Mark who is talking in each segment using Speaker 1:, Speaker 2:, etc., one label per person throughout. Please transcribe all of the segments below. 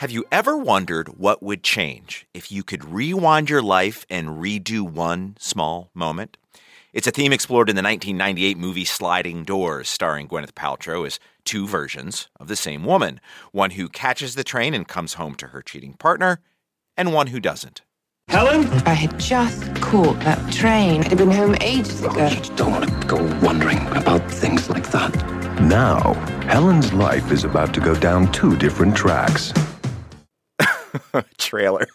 Speaker 1: Have you ever wondered what would change if you could rewind your life and redo one small moment? It's a theme explored in the 1998 movie Sliding Doors, starring Gwyneth Paltrow as two versions of the same woman one who catches the train and comes home to her cheating partner, and one who doesn't.
Speaker 2: Helen?
Speaker 3: I had just caught that train. I'd been home ages ago.
Speaker 4: You don't want to go wondering about things like that.
Speaker 5: Now, Helen's life is about to go down two different tracks.
Speaker 1: trailer.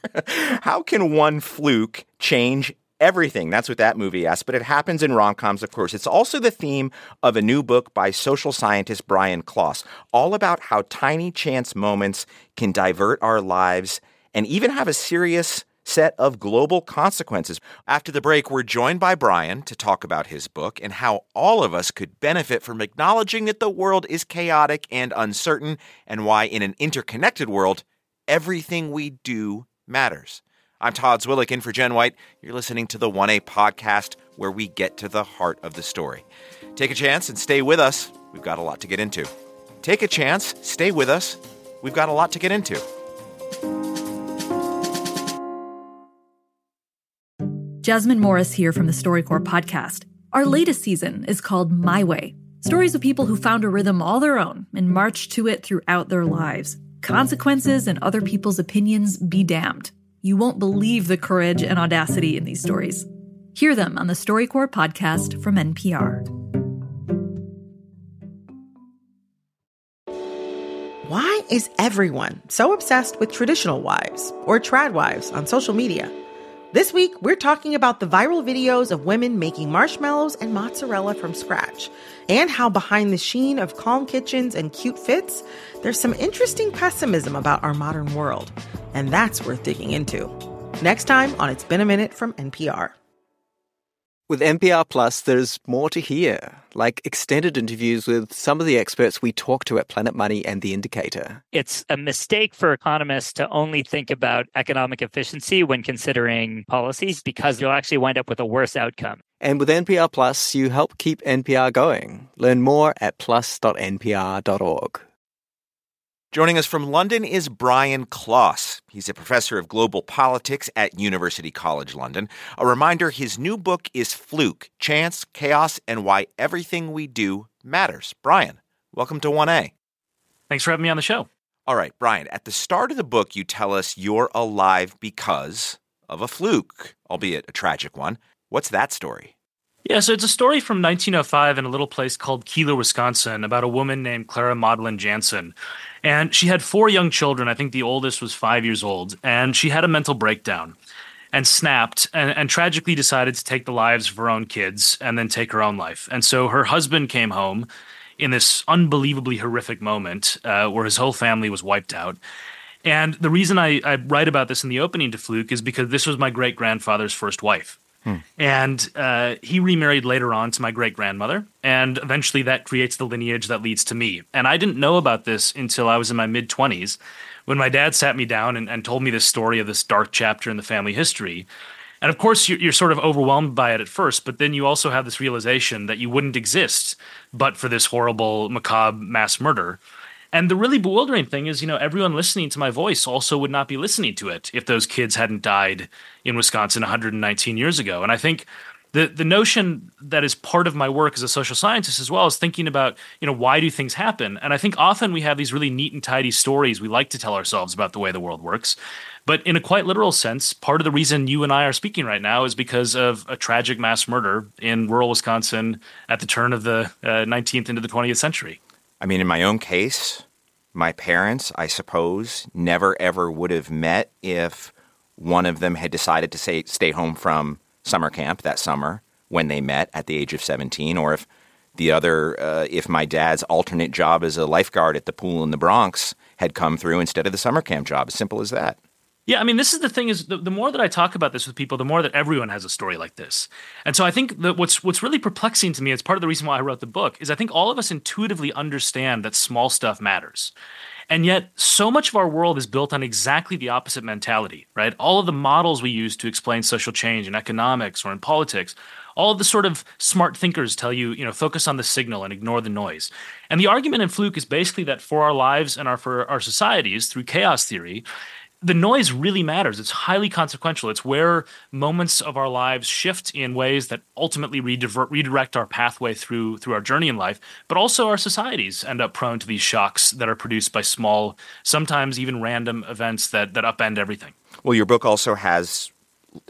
Speaker 1: How can one fluke change everything? That's what that movie asks. But it happens in rom coms, of course. It's also the theme of a new book by social scientist Brian Klaas, all about how tiny chance moments can divert our lives and even have a serious set of global consequences. After the break, we're joined by Brian to talk about his book and how all of us could benefit from acknowledging that the world is chaotic and uncertain, and why, in an interconnected world, everything we do matters. I'm Todd Zwillich in for Jen White. You're listening to the 1A podcast where we get to the heart of the story. Take a chance and stay with us. We've got a lot to get into. Take a chance, stay with us. We've got a lot to get into.
Speaker 6: Jasmine Morris here from the StoryCorps podcast. Our latest season is called My Way stories of people who found a rhythm all their own and marched to it throughout their lives. Consequences and other people's opinions be damned. You won't believe the courage and audacity in these stories. Hear them on the StoryCorps podcast from NPR.
Speaker 7: Why is everyone so obsessed with traditional wives or trad wives on social media? This week, we're talking about the viral videos of women making marshmallows and mozzarella from scratch, and how behind the sheen of calm kitchens and cute fits, there's some interesting pessimism about our modern world. And that's worth digging into. Next time on It's Been a Minute from NPR.
Speaker 8: With NPR Plus, there's more to hear, like extended interviews with some of the experts we talk to at Planet Money and The Indicator.
Speaker 9: It's a mistake for economists to only think about economic efficiency when considering policies because you'll actually wind up with a worse outcome.
Speaker 8: And with NPR Plus, you help keep NPR going. Learn more at plus.npr.org.
Speaker 1: Joining us from London is Brian Klaas. He's a professor of global politics at University College London. A reminder his new book is Fluke Chance, Chaos, and Why Everything We Do Matters. Brian, welcome to 1A.
Speaker 10: Thanks for having me on the show.
Speaker 1: All right, Brian, at the start of the book, you tell us you're alive because of a fluke, albeit a tragic one. What's that story?
Speaker 10: Yeah, so it's a story from 1905 in a little place called Keeler, Wisconsin, about a woman named Clara Maudlin Jansen. And she had four young children. I think the oldest was five years old. And she had a mental breakdown and snapped and, and tragically decided to take the lives of her own kids and then take her own life. And so her husband came home in this unbelievably horrific moment uh, where his whole family was wiped out. And the reason I, I write about this in the opening to Fluke is because this was my great grandfather's first wife. Hmm. And uh, he remarried later on to my great grandmother. And eventually that creates the lineage that leads to me. And I didn't know about this until I was in my mid 20s when my dad sat me down and, and, told me this story of this dark chapter in the family history. And of course, you're, you're sort of overwhelmed by it at first, but then you also have this realization that you wouldn't exist but for this horrible, macabre mass murder. And the really bewildering thing is, you know, everyone listening to my voice also would not be listening to it if those kids hadn't died in Wisconsin 119 years ago. And I think the the notion that is part of my work as a social scientist as well is thinking about you know why do things happen? And i think often we have these really neat and tidy stories we like to tell ourselves about the way the world works. But in a quite literal sense part of the reason you and i are speaking right now is because of a tragic mass murder in rural wisconsin at the turn of the uh, 19th into the 20th century.
Speaker 1: I mean, in my own case, my parents, I suppose, never ever would have met if one of them had decided to say, stay home from summer camp that summer when they met at the age of 17, or if the other, uh, if my dad's alternate job as a lifeguard at the pool in the Bronx had come through instead of the summer camp job. As simple as that.
Speaker 10: Yeah, I mean, this is the thing is the, the more that I talk about this with people, the more that everyone has a story like this. And so I think that what's what's really perplexing to me, it's part of the reason why I wrote the book, is I think all of us intuitively understand that small stuff matters. And yet, so much of our world is built on exactly the opposite mentality, right? All of the models we use to explain social change in economics or in politics, all of the sort of smart thinkers tell you, you know, focus on the signal and ignore the noise. And the argument in Fluke is basically that for our lives and our for our societies through chaos theory, the noise really matters. It's highly consequential. It's where moments of our lives shift in ways that ultimately redivert, redirect our pathway through through our journey in life. But also our societies end up prone to these shocks that are produced by small, sometimes even random events that that upend everything.
Speaker 1: Well, your book also has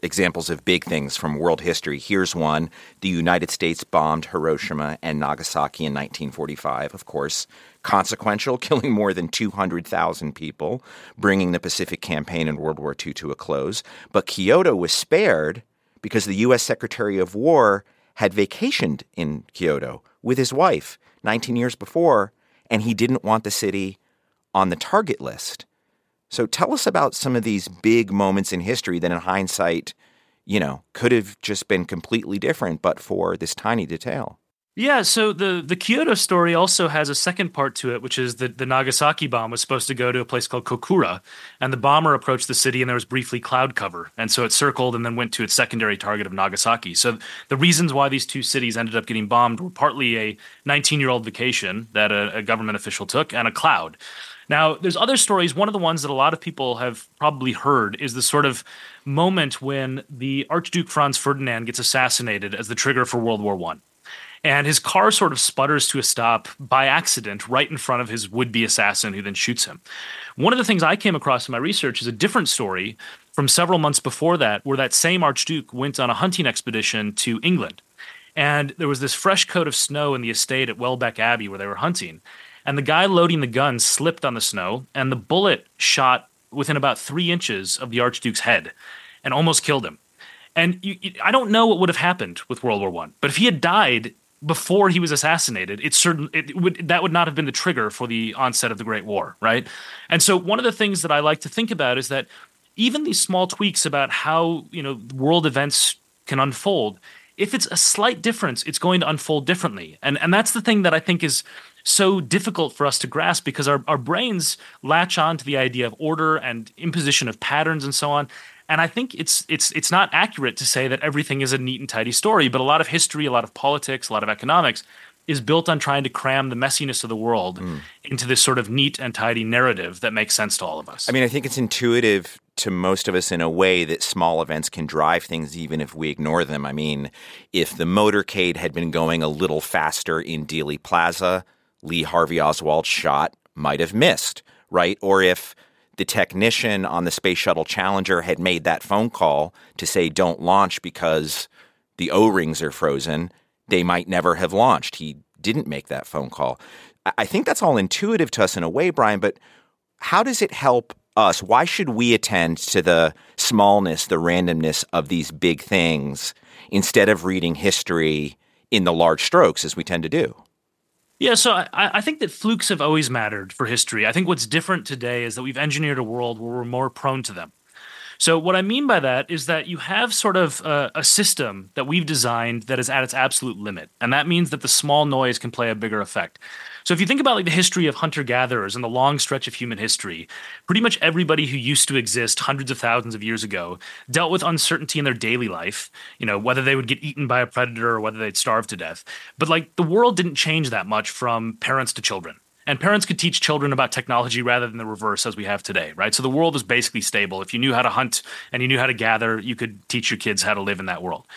Speaker 1: examples of big things from world history. Here's one the United States bombed Hiroshima and Nagasaki in 1945, of course. Consequential, killing more than 200,000 people, bringing the Pacific Campaign in World War II to a close. But Kyoto was spared because the U.S. Secretary of War had vacationed in Kyoto with his wife 19 years before, and he didn't want the city on the target list. So tell us about some of these big moments in history that, in hindsight, you know, could have just been completely different but for this tiny detail.
Speaker 10: Yeah, so the the Kyoto story also has a second part to it, which is that the Nagasaki bomb was supposed to go to a place called Kokura, and the bomber approached the city, and there was briefly cloud cover, and so it circled and then went to its secondary target of Nagasaki. So the reasons why these two cities ended up getting bombed were partly a 19 year old vacation that a, a government official took, and a cloud. Now, there's other stories. One of the ones that a lot of people have probably heard is the sort of moment when the Archduke Franz Ferdinand gets assassinated as the trigger for World War One. And his car sort of sputters to a stop by accident right in front of his would be assassin, who then shoots him. One of the things I came across in my research is a different story from several months before that, where that same Archduke went on a hunting expedition to England. And there was this fresh coat of snow in the estate at Welbeck Abbey where they were hunting and the guy loading the gun slipped on the snow, and the bullet shot within about three inches of the Archduke's head and almost killed him. And you, you, I don't know what would have happened with World War One, but if he had died before he was assassinated, it certain it would that would not have been the trigger for the onset of the Great War, right? And so one of the things that I like to think about is that even these small tweaks about how you know world events can unfold, if it's a slight difference, it's going to unfold differently. And and that's the thing that I think is so difficult for us to grasp because our, our brains latch on to the idea of order and imposition of patterns and so on. And I think it's it's it's not accurate to say that everything is a neat and tidy story, but a lot of history, a lot of politics, a lot of economics is built on trying to cram the messiness of the world mm. into this sort of neat and tidy narrative that makes sense to all of us.
Speaker 1: I mean, I think it's intuitive to most of us in a way that small events can drive things even if we ignore them. I mean, if the motorcade had been going a little faster in Dealey Plaza, Lee Harvey Oswald's shot might have missed, right? Or if the technician on the Space Shuttle Challenger had made that phone call to say, don't launch because the O rings are frozen, they might never have launched. He didn't make that phone call. I think that's all intuitive to us in a way, Brian, but how does it help us? Why should we attend to the smallness, the randomness of these big things instead of reading history in the large strokes as we tend to do?
Speaker 10: Yeah, so I, I, think that flukes have always mattered for history. I think what's different today is that we've engineered a world where we're more prone to them. So, what I mean by that is that you have sort of a, a, system that we've designed that is at its absolute limit. And that means that the small noise can play a bigger effect. So, if you think about like the history of hunter gatherers and the long stretch of human history, pretty much everybody who used to exist hundreds of thousands of years ago dealt with uncertainty in their daily life, you know, whether they would get eaten by a predator or whether they'd starve to death. But like the world didn't change that much from parents to children. And parents could teach children about technology rather than the reverse as we have today, right? So the world was basically stable. If you knew how to hunt and you knew how to gather, you could teach your kids how to live in that world.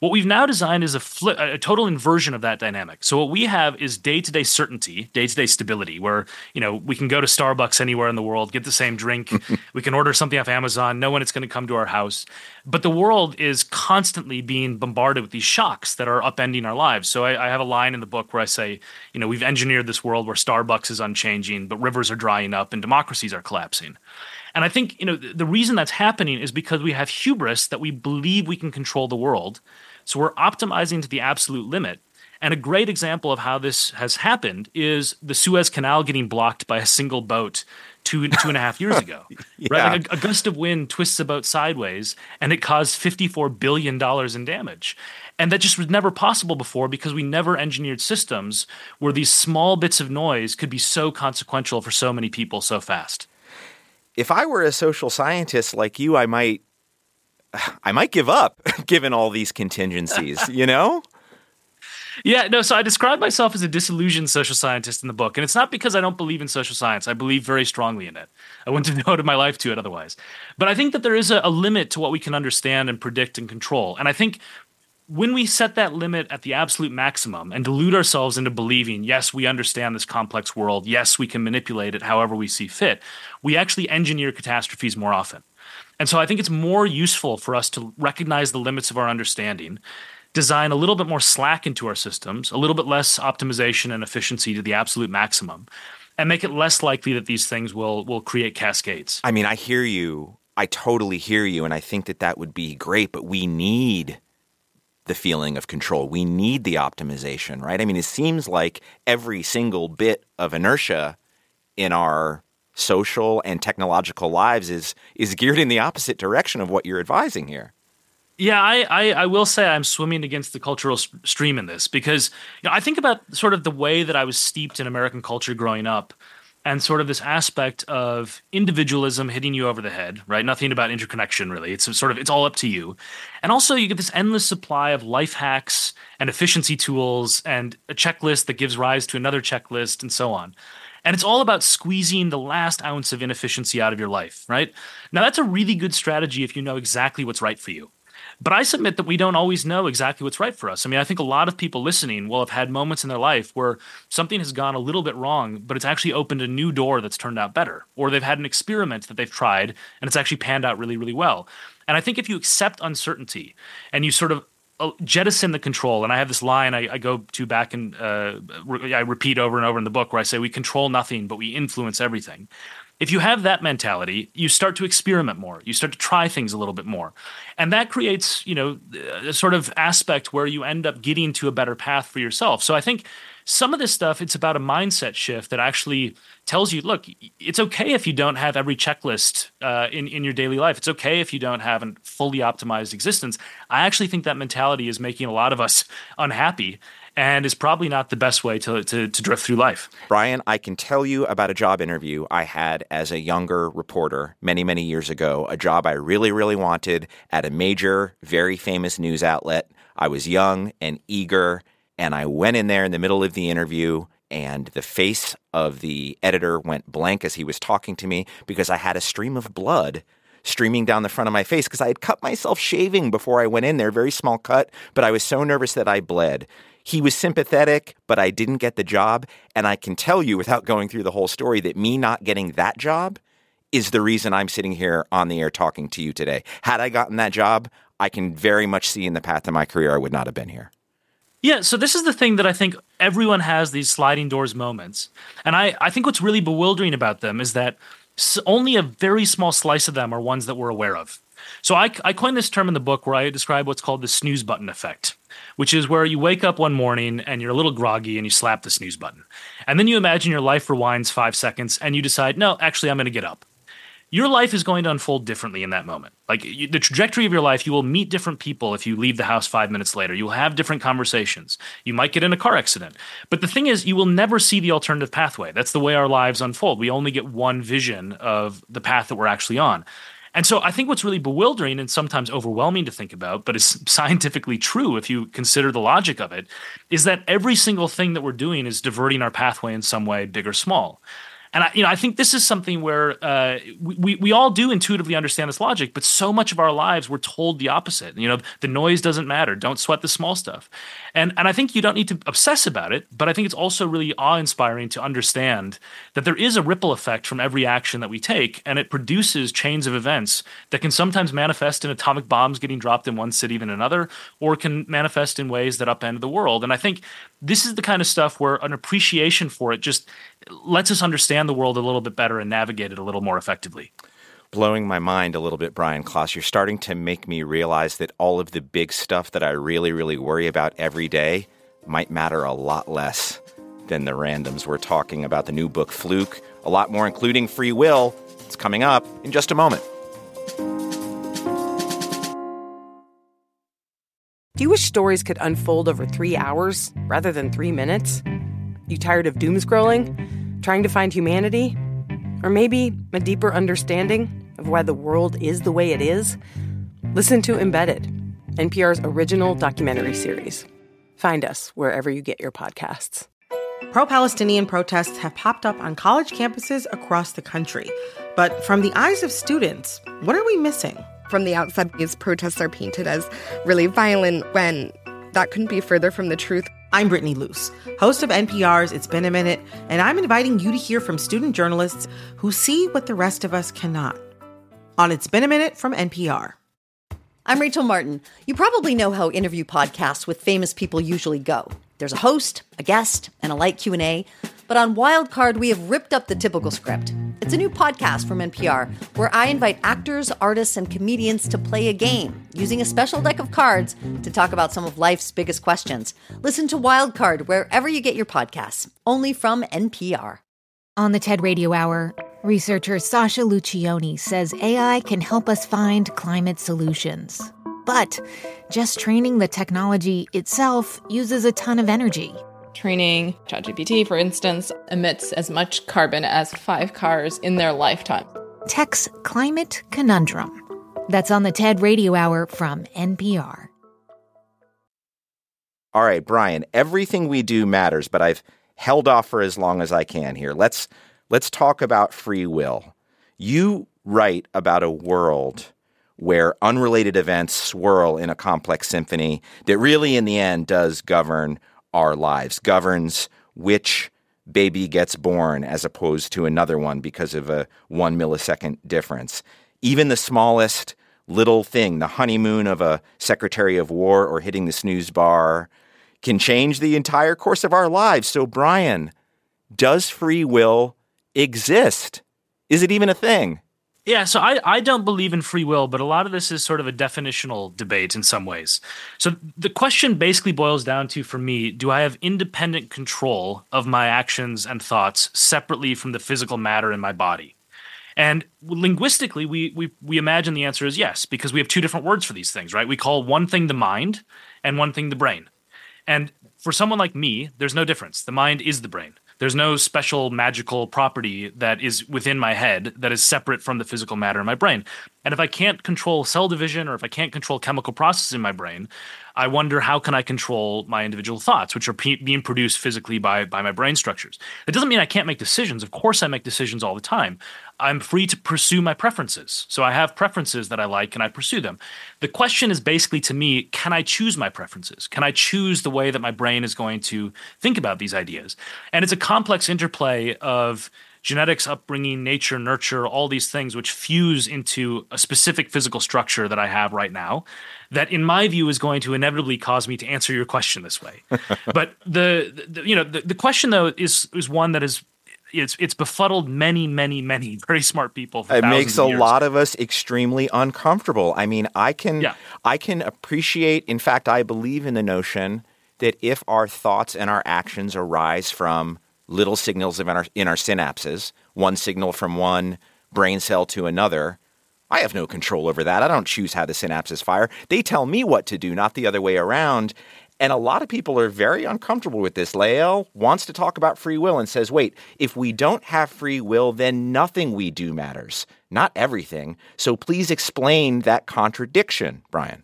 Speaker 10: What we've now designed is a, a total inversion of that dynamic. So what we have is day-to-day certainty, day-to-day stability, where you know we can go to Starbucks anywhere in the world, get the same drink, we can order something off Amazon, know when it's going to come to our house. But the world is constantly being bombarded with these shocks that are upending our lives. So I, I have a line in the book where I say, you know, we've engineered this world where Starbucks is unchanging, but rivers are drying up and democracies are collapsing. And I think you know the reason that's happening is because we have hubris that we believe we can control the world, so we're optimizing to the absolute limit. And a great example of how this has happened is the Suez Canal getting blocked by a single boat two two and a half years ago.
Speaker 1: Yeah.
Speaker 10: Right, like a, a gust of wind twists a boat sideways, and it caused fifty four billion dollars in damage. And that just was never possible before because we never engineered systems where these small bits of noise could be so consequential for so many people so fast.
Speaker 1: If I were a social scientist like you, I might I might give up given all these contingencies, you know?
Speaker 10: Yeah, no, so I describe myself as a disillusioned social scientist in the book. And it's not because I don't believe in social science. I believe very strongly in it. I wouldn't have devoted my life to it otherwise. But I think that there is a, a limit to what we can understand and predict and control. And I think when we set that limit at the absolute maximum and delude ourselves into believing, yes, we understand this complex world, yes, we can manipulate it however we see fit, we actually engineer catastrophes more often. And so I think it's more useful for us to recognize the limits of our understanding, design a little bit more slack into our systems, a little bit less optimization and efficiency to the absolute maximum, and make it less likely that these things will will create cascades.
Speaker 1: I mean, I hear you. I totally hear you and I think that that would be great, but we need the feeling of control. We need the optimization, right? I mean, it seems like every single bit of inertia in our social and technological lives is is geared in the opposite direction of what you're advising here.
Speaker 10: Yeah, I, I, I will say I'm swimming against the cultural stream in this because you know, I think about sort of the way that I was steeped in American culture growing up and sort of this aspect of individualism hitting you over the head, right? Nothing about interconnection really. It's sort of it's all up to you. And also you get this endless supply of life hacks and efficiency tools and a checklist that gives rise to another checklist and so on. And it's all about squeezing the last ounce of inefficiency out of your life, right? Now that's a really good strategy if you know exactly what's right for you. But I submit that we don't always know exactly what's right for us. I mean, I think a lot of people listening will have had moments in their life where something has gone a little bit wrong, but it's actually opened a new door that's turned out better. Or they've had an experiment that they've tried and it's actually panned out really, really well. And I think if you accept uncertainty and you sort of jettison the control, and I have this line I, I go to back and uh, re- I repeat over and over in the book where I say, We control nothing, but we influence everything if you have that mentality, you start to experiment more. You start to try things a little bit more. And that creates, you know, a sort of aspect where you end up getting to a better path for yourself. So I think some of this stuff, it's about a mindset shift that actually tells you, look, it's okay if you don't have every checklist uh, in, in your daily life. It's okay if you don't have a fully optimized existence. I actually think that mentality is making a lot of us unhappy and is probably not the best way to, to, to, drift through life.
Speaker 1: Brian, I can tell you about a job interview I had as a younger reporter many, many years ago, a job I really, really wanted at a major, very famous news outlet. I was young and eager, and I went in there in the middle of the interview. And the face of the editor went blank as he was talking to me because I had a stream of blood streaming down the front of my face because I had cut myself shaving before I went in there, very small cut, but I was so nervous that I bled. He was sympathetic, but I didn't get the job. And I can tell you without going through the whole story that me not getting that job is the reason I'm sitting here on the air talking to you today. Had I gotten that job, I can very much see in the path of my career I would not have been here.
Speaker 10: Yeah, so this is the thing that I think everyone has these sliding doors moments. And I, I think what's really bewildering about them is that only a very small slice of them are ones that we're aware of. So I, I coined this term in the book where I describe what's called the snooze button effect, which is where you wake up one morning and you're a little groggy and you slap the snooze button. And then you imagine your life rewinds five seconds and you decide, no, actually, I'm going to get up your life is going to unfold differently in that moment. Like you, the trajectory of your life, you will meet different people if you leave the house five minutes later. You'll have different conversations. You might get in a car accident. But the thing is, you will never see the alternative pathway. That's the way our lives unfold. We only get one vision of the path that we're actually on. And so I think what's really bewildering and sometimes overwhelming to think about, but is scientifically true if you consider the logic of it, is that every single thing that we're doing is diverting our pathway in some way, big or small. And I, you know, I think this is something where uh, we we all do intuitively understand this logic, but so much of our lives we're told the opposite. You know, the noise doesn't matter. Don't sweat the small stuff. And and I think you don't need to obsess about it, but I think it's also really awe-inspiring to understand that there is a ripple effect from every action that we take, and it produces chains of events that can sometimes manifest in atomic bombs getting dropped in one city than another, or can manifest in ways that upend the world. And I think this is the kind of stuff where an appreciation for it just lets us understand the world a little bit better and navigate it a little more effectively.
Speaker 1: Blowing my mind a little bit, Brian Klaas. You're starting to make me realize that all of the big stuff that I really, really worry about every day might matter a lot less than the randoms. We're talking about the new book, Fluke, A lot more, including free will. It's coming up in just a moment.
Speaker 11: Do you wish stories could unfold over three hours rather than three minutes? You tired of doom scrolling? Trying to find humanity? Or maybe a deeper understanding of why the world is the way it is? Listen to Embedded, NPR's original documentary series. Find us wherever you get your podcasts.
Speaker 7: Pro Palestinian protests have popped up on college campuses across the country. But from the eyes of students, what are we missing?
Speaker 12: From the outside, these protests are painted as really violent when that couldn't be further from the truth.
Speaker 7: I'm Brittany Luce, host of NPR's It's Been a Minute, and I'm inviting you to hear from student journalists who see what the rest of us cannot. On It's Been a Minute from NPR.
Speaker 13: I'm Rachel Martin. You probably know how interview podcasts with famous people usually go. There's a host, a guest, and a light Q&A. But on Wildcard, we have ripped up the typical script. It's a new podcast from NPR where I invite actors, artists, and comedians to play a game using a special deck of cards to talk about some of life's biggest questions. Listen to Wildcard wherever you get your podcasts, only from NPR.
Speaker 14: On the TED Radio Hour, researcher Sasha Luccioni says AI can help us find climate solutions. But just training the technology itself uses a ton of energy.
Speaker 15: Training ChatGPT, for instance, emits as much carbon as five cars in their lifetime.
Speaker 14: Tech's Climate Conundrum. That's on the TED Radio Hour from NPR.
Speaker 1: All right, Brian, everything we do matters, but I've held off for as long as I can here. Let's let's talk about free will. You write about a world where unrelated events swirl in a complex symphony that really in the end does govern our lives, governs which baby gets born as opposed to another one because of a 1 millisecond difference. Even the smallest little thing, the honeymoon of a secretary of war or hitting the snooze bar, can change the entire course of our lives. So, Brian, does free will exist? Is it even a thing?
Speaker 10: Yeah, so I, I don't believe in free will, but a lot of this is sort of a definitional debate in some ways. So the question basically boils down to, for me, do I have independent control of my actions and thoughts separately from the physical matter in my body? And linguistically, we, we, we imagine the answer is yes, because we have two different words for these things, right? We call one thing the mind and one thing the brain. And for someone like me, there's no difference. The mind is the brain. There's no special magical property that is within my head that is separate from the physical matter in my brain. And if I can't control cell division or if I can't control chemical processes in my brain, I wonder how can I control my individual thoughts, which are p- being produced physically by by my brain structures. It doesn't mean I can't make decisions. Of course, I make decisions all the time. I'm free to pursue my preferences. So I have preferences that I like and I pursue them. The question is basically to me, can I choose my preferences? Can I choose the way that my brain is going to think about these ideas? And it's a complex interplay of genetics, upbringing, nature, nurture, all these things which fuse into a specific physical structure that I have right now that in my view is going to inevitably cause me to answer your question this way. but the, the, you know the, the question though is is one that is it's it's befuddled many many many very smart people
Speaker 1: it makes a lot of us extremely uncomfortable i mean i can yeah. i can appreciate in fact i believe in the notion that if our thoughts and our actions arise from little signals in our, in our synapses, one signal from one brain cell to another. I have no control over that. I don't choose how the synapses fire. They tell me what to do, not the other way around. And a lot of people are very uncomfortable with this. Lael wants to talk about free will and says, wait, if we don't have free will, then nothing we do matters, not everything. So please explain that contradiction, Brian.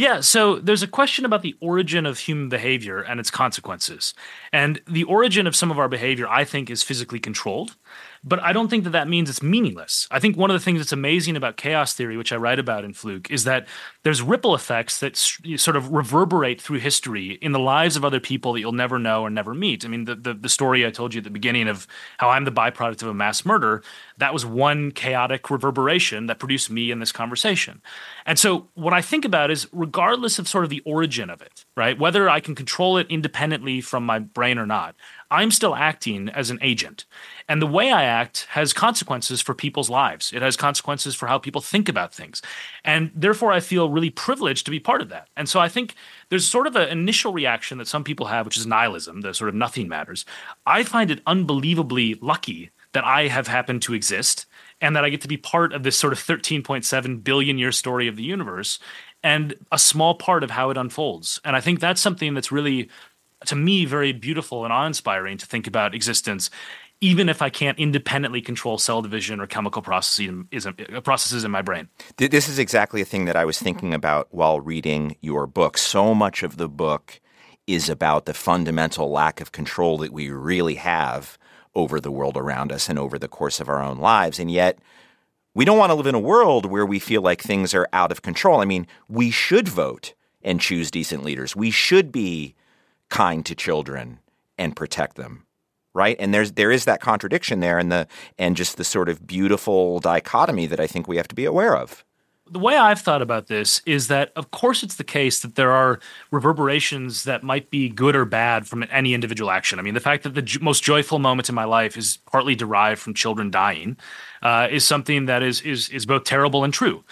Speaker 10: Yeah, so there's a question about the origin of human behavior and its consequences. And the origin of some of our behavior, I think, is physically controlled. But I don't think that that means it's meaningless. I think one of the things that's amazing about chaos theory, which I write about in Fluke, is that there's ripple effects that sort of reverberate through history in the lives of other people that you'll never know or never meet. I mean, the, the, the story I told you at the beginning of how I'm the byproduct of a mass murder, that was one chaotic reverberation that produced me in this conversation. And so what I think about is regardless of sort of the origin of it, right? Whether I can control it independently from my brain or not, I'm still acting as an agent. And the way I act has consequences for people's lives. It has consequences for how people think about things. And therefore, I feel really privileged to be part of that. And so I think there's sort of an initial reaction that some people have, which is nihilism, the sort of nothing matters. I find it unbelievably lucky that I have happened to exist and that I get to be part of this sort of 13.7 billion year story of the universe and a small part of how it unfolds. And I think that's something that's really, to me, very beautiful and awe inspiring to think about existence. Even if I can't independently control cell division or chemical processes, uh, in my brain.
Speaker 1: This is exactly a thing that I was thinking about while reading your book. So much of the book is about the fundamental lack of control that we really have over the world around us and over the course of our own lives. And yet, we don't want to live in a world where we feel like things are out of control. I mean, we should vote and choose decent leaders. We should be kind to children and protect them. Right? And there's there is that contradiction there and the and just the sort of beautiful dichotomy that I think we have to be aware of
Speaker 10: the way I've thought about this is that, of course, it's the case that there are reverberations that might be good or bad from any individual action. I mean, the fact that the most joyful moment in my life is partly derived from children dying uh, is something that is is is both terrible and true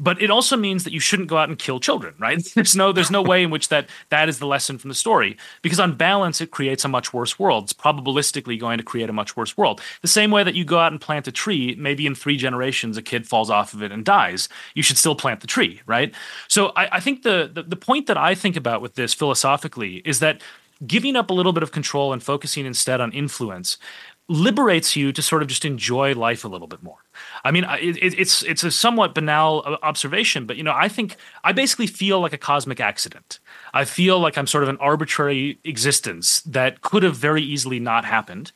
Speaker 10: but it also means that you shouldn't go out and kill children right? There's no there's no way in which that that is the lesson from the story because on balance it creates a much worse world it's probabilistically going to create a much worse world. The same way that you go out and plant a tree maybe in three generations a kid falls off of it and dies you should still plant the tree right? So i, I think the, the the point that i think about with this philosophically is that giving up a little bit of control and focusing instead on influence liberates you to sort of just enjoy life a little bit more. I mean, it, it's it's a somewhat banal uh, observation, but you know, I think I basically feel like a cosmic accident. I feel like I'm sort of an arbitrary existence that could have very easily not happened.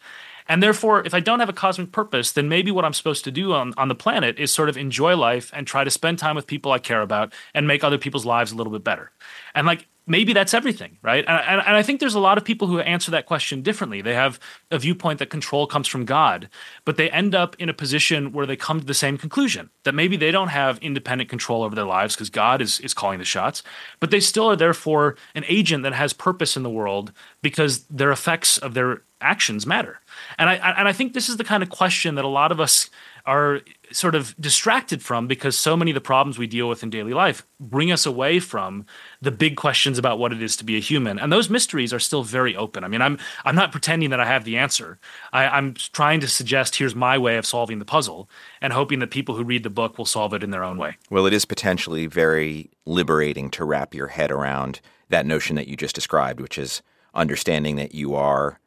Speaker 10: And therefore, if I don't have a cosmic purpose, then maybe what I'm supposed to do on, on the planet is sort of enjoy life and try to spend time with people I care about and make other people's lives a little bit better. And like maybe that's everything, right? And, and, and, I think there's a lot of people who answer that question differently. They have a viewpoint that control comes from God, but they end up in a position where they come to the same conclusion that maybe they don't have independent control over their lives because God is, is calling the shots, but they still are therefore an agent that has purpose in the world because their effects of their actions matter. And I, and I think this is the kind of question that a lot of us are sort of distracted from because so many of the problems we deal with in daily life bring us away from the big questions about what it is to be a human. And those mysteries are still very open. I mean i'm i'm not pretending that i have the answer. I, i'm trying to suggest here's my way of solving the puzzle and hoping that people who read the book will solve it in their own way.
Speaker 1: Well it is potentially very liberating to wrap your head around that notion that you just described which is understanding that you are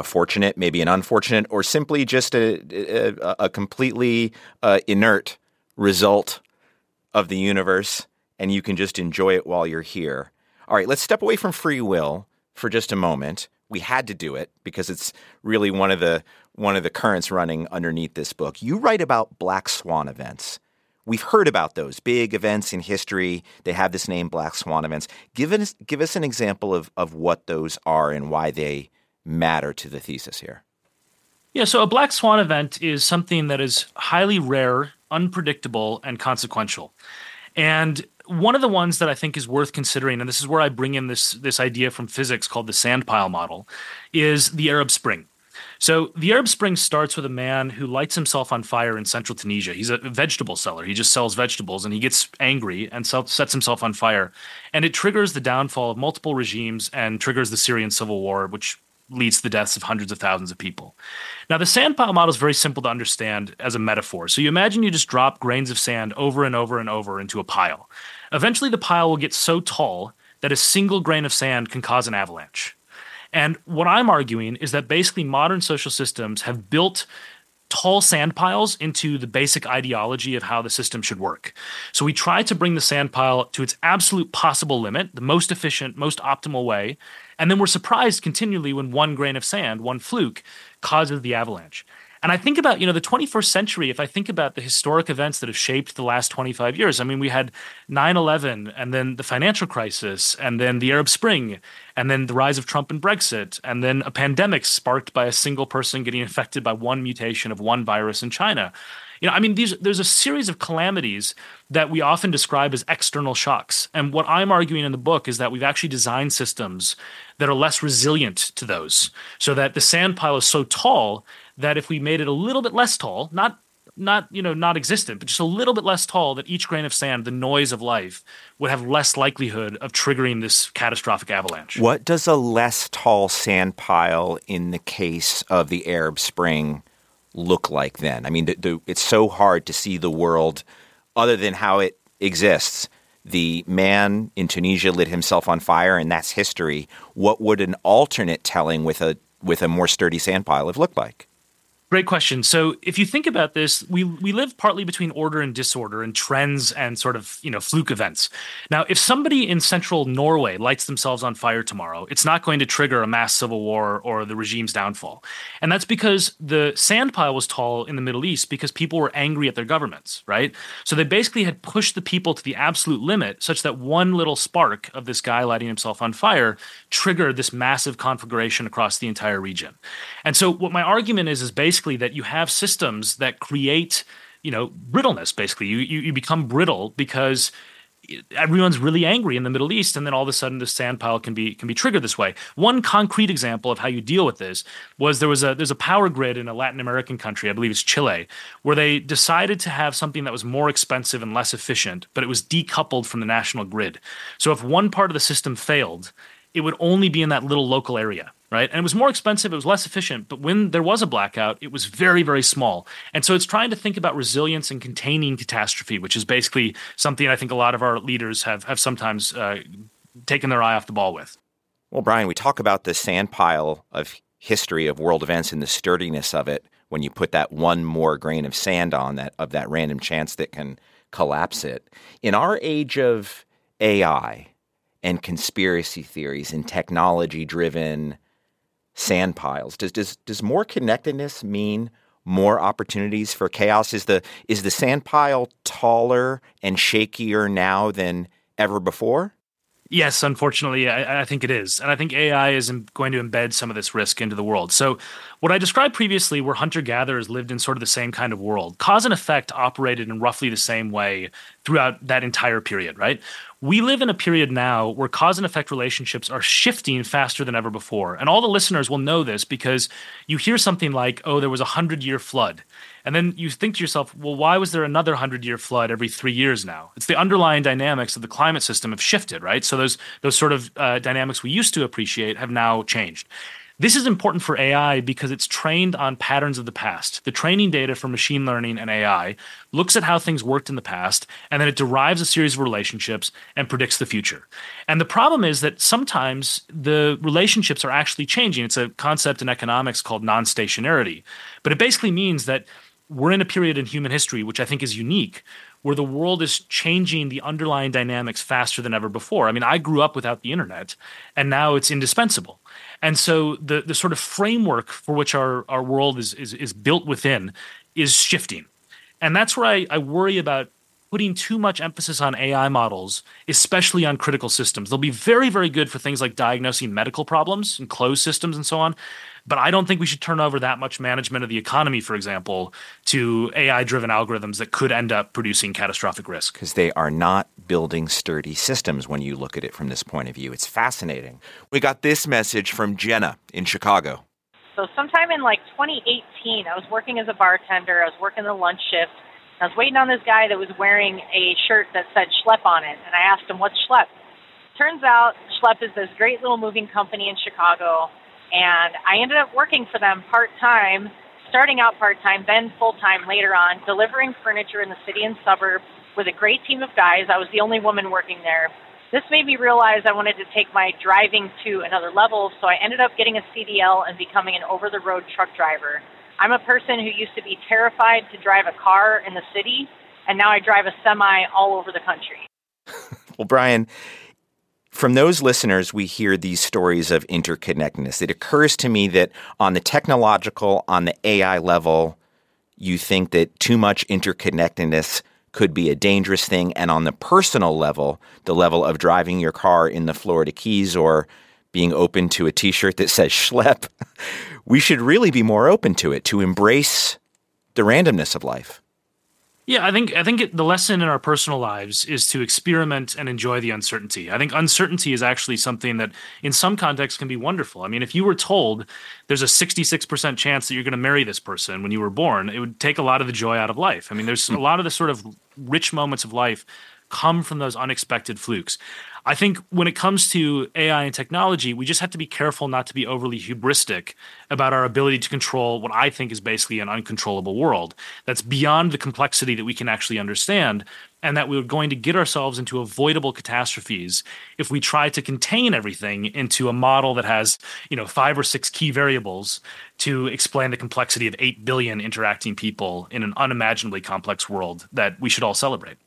Speaker 1: a fortunate, maybe an unfortunate, or simply just a, a, a completely uh, inert result of the universe, and you can just enjoy it while you're here. All right, let's step away from free will for just a moment. We had to do it because it's really one of the one of the currents running underneath this book. You write about black swan events. We've heard about those big events in history. They have this name, black swan events. Give us give us an example of of what those are and why they matter to the thesis here?
Speaker 10: Yeah, so a black swan event is something that is highly rare, unpredictable, and consequential. And one of the ones that I think is worth considering, and this is where I bring in this this idea from physics called the sandpile model, is the Arab Spring. So the Arab Spring starts with a man who lights himself on fire in central Tunisia. He's a vegetable seller. He just sells vegetables and he gets angry and sets himself on fire. And it triggers the downfall of multiple regimes and triggers the Syrian civil war, which leads to the deaths of hundreds of thousands of people. Now, the sand pile model is very simple to understand as a metaphor. So you imagine you just drop grains of sand over and over and over into a pile. Eventually, the pile will get so tall that a single grain of sand can cause an avalanche. And what I'm arguing is that basically modern social systems have built tall sand piles into the basic ideology of how the system should work. So we try to bring the sand pile to its absolute possible limit, the most efficient, most optimal way, and then we're surprised continually when one grain of sand, one fluke, causes the avalanche. And I think about, you know, the 21st century, if I think about the historic events that have shaped the last 25 years, I mean, we had 9 11 and then the financial crisis and then the Arab Spring and then the rise of Trump and Brexit and then a pandemic sparked by a single person getting infected by one mutation of one virus in China. You know, I mean, these there's a series of calamities that we often describe as external shocks. And what I'm arguing in the book is that we've actually designed systems that are less resilient to those, so that the sand pile is so tall that if we made it a little bit less tall, not not you know not existent but just a little bit less tall that each grain of sand the noise of life would have less likelihood of triggering this catastrophic avalanche
Speaker 1: what does a less tall sand pile in the case of the arab spring look like then? I mean, the, the, it's so hard to see the world other than how it exists. The man in Tunisia lit himself on fire, and that's history. What would an alternate telling with a with a more sturdy sand pile have looked like?
Speaker 10: Great question. So if you think about this, we we live partly between order and disorder and trends and sort of, you know, fluke events. Now, if somebody in central Norway lights themselves on fire tomorrow, it's not going to trigger a mass civil war or the regime's downfall. And that's because the sand pile was tall in the Middle East because people were angry at their governments, right? So they basically had pushed the people to the absolute limit such that one little spark of this guy lighting himself on fire triggered this massive conflagration across the entire region. And so what my argument is is basically basically that you have systems that create, you know, brittleness. Basically, you you, you become brittle because everyone's really angry in the Middle East, and then all of a sudden the sand pile can be can be triggered this way. One concrete example of how you deal with this was there was a there's a power grid in a Latin American country, I believe it's Chile, where they decided to have something that was more expensive and less efficient, but it was decoupled from the national grid. So if one part of the system failed, it would only be in that little local area right? And it was more expensive, it was less efficient, but when there was a blackout, it was very, very small. And so it's trying to think about resilience and containing catastrophe, which is basically something I think a lot of our leaders have have sometimes uh, taken their eye off the ball with.
Speaker 1: Well, Brian, we talk about the sand pile of history of world events and the sturdiness of it when you put that one more grain of sand on that of that random chance that can collapse it. In our age of AI and conspiracy theories and technology driven sand piles. Does does does more connectedness mean more opportunities for chaos? Is the is the sand pile taller and shakier now than ever before?
Speaker 10: Yes, unfortunately, I, I, think it is. And I think AI is going to embed some of this risk into the world. So, what I described previously, where hunter gatherers lived in sort of the same kind of world, cause and effect operated in roughly the same way throughout that entire period, right? We live in a period now where cause and effect relationships are shifting faster than ever before. And all the listeners will know this because you hear something like, oh, there was a hundred year flood. And then you think to yourself, well, why was there another hundred year flood every three years now? It's the underlying dynamics of the climate system have shifted, right? So those those sort of uh, dynamics we used to appreciate have now changed. This is important for AI because it's trained on patterns of the past. The training data for machine learning and AI looks at how things worked in the past, and then it derives a series of relationships and predicts the future. And the problem is that sometimes the relationships are actually changing. It's a concept in economics called non stationarity. But it basically means that we're in a period in human history, which I think is unique, where the world is changing the underlying dynamics faster than ever before. I mean, I grew up without the internet, and now it's indispensable. And so the the sort of framework for which our, our world is, is is built within is shifting. And that's where I, I worry about putting too much emphasis on AI models, especially on critical systems. They'll be very, very good for things like diagnosing medical problems and closed systems and so on. But I don't think we should turn over that much management of the economy, for example, to AI driven algorithms that could end up producing catastrophic risk.
Speaker 1: Because they are not building sturdy systems when you look at it from this point of view. It's fascinating. We got this message from Jenna in Chicago.
Speaker 16: So, sometime in like 2018, I was working as a bartender, I was working the lunch shift. I was waiting on this guy that was wearing a shirt that said Schlepp on it, and I asked him, What's Schlepp? Turns out Schlepp is this great little moving company in Chicago and I ended up working for them part time, starting out part time, then full time later on, delivering furniture in the city and suburbs with a great team of guys. I was the only woman working there. This made me realize I wanted to take my driving to another level, so I ended up getting a CDL and becoming an over the road truck driver. I'm a person who used to be terrified to drive a car in the city, and now I drive a semi all over the country.
Speaker 1: well, Brian, from those listeners, we hear these stories of interconnectedness. It occurs to me that on the technological, on the AI level, you think that too much interconnectedness could be a dangerous thing. And on the personal level, the level of driving your car in the Florida Keys or being open to a t shirt that says Schlepp, we should really be more open to it, to embrace the randomness of life.
Speaker 10: Yeah, I think I think it, the lesson in our personal lives is to experiment and enjoy the uncertainty. I think uncertainty is actually something that, in some contexts, can be wonderful. I mean, if you were told there's a 66% chance that you're going to marry this person when you were born, it would take a lot of the joy out of life. I mean, there's hmm. a lot of the sort of rich moments of life come from those unexpected flukes. I think when it comes to AI and technology, we just have to be careful not to be overly hubristic about our ability to control what I think is basically an uncontrollable world that's beyond the complexity that we can actually understand, and that we're going to get ourselves into avoidable catastrophes if we try to contain everything into a model that has, you know, five or six key variables to explain the complexity of 8 billion interacting people in an unimaginably complex world that we should all celebrate.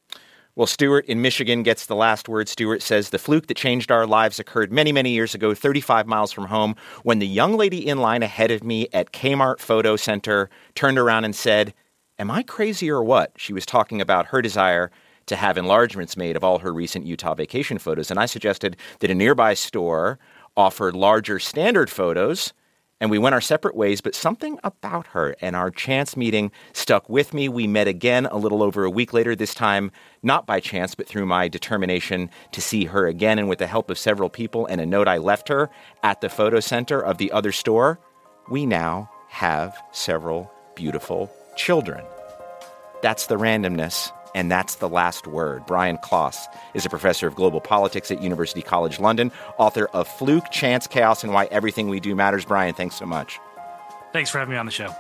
Speaker 1: Well, Stuart in Michigan gets the last word. Stuart says the fluke that changed our lives occurred many, many years ago, 35 miles from home, when the young lady in line ahead of me at Kmart Photo Center turned around and said, Am I crazy or what? She was talking about her desire to have enlargements made of all her recent Utah vacation photos. And I suggested that a nearby store offered larger standard photos and we went our separate ways, but something about her and our chance meeting stuck with me. We met again a little over a week later, this time not by chance, but through my determination to see her again. And with the help of several people and a note I left her at the photo center of the other store, we now have several beautiful children. That's the randomness and that's the last word. Brian Klaas is a professor of global politics at University College London, author of Fluke, Chance, Chaos, and Why Everything We Do Matters. Brian, thanks so much.
Speaker 10: Thanks for having me on the show.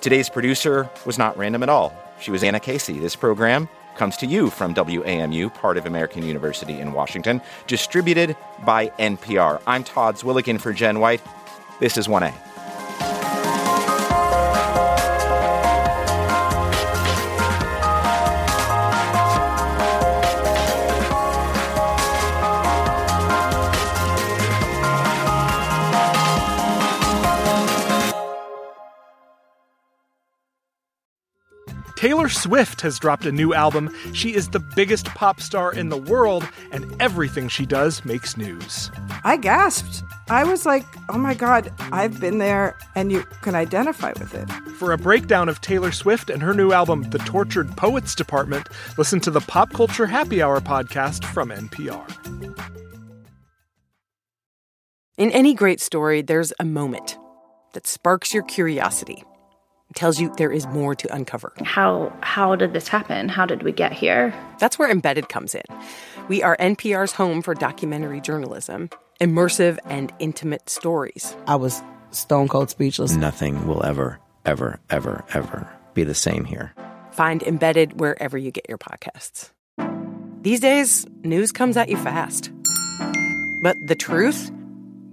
Speaker 1: Today's producer was not random at all. She was Anna Casey. This program comes to you from WAMU, part of American University in Washington, distributed by NPR. I'm Todd Zwillich for Jen White. This is 1A.
Speaker 17: Taylor Swift has dropped a new album. She is the biggest pop star in the world, and everything she does makes news.
Speaker 18: I gasped. I was like, oh my God, I've been there, and you can identify with it.
Speaker 17: For a breakdown of Taylor Swift and her new album, The Tortured Poets Department, listen to the Pop Culture Happy Hour podcast from NPR.
Speaker 11: In any great story, there's a moment that sparks your curiosity tells you there is more to uncover.
Speaker 19: How how did this happen? How did we get here?
Speaker 11: That's where Embedded comes in. We are NPR's home for documentary journalism, immersive and intimate stories.
Speaker 20: I was stone cold speechless.
Speaker 21: Nothing will ever ever ever ever be the same here.
Speaker 11: Find Embedded wherever you get your podcasts. These days, news comes at you fast. But the truth,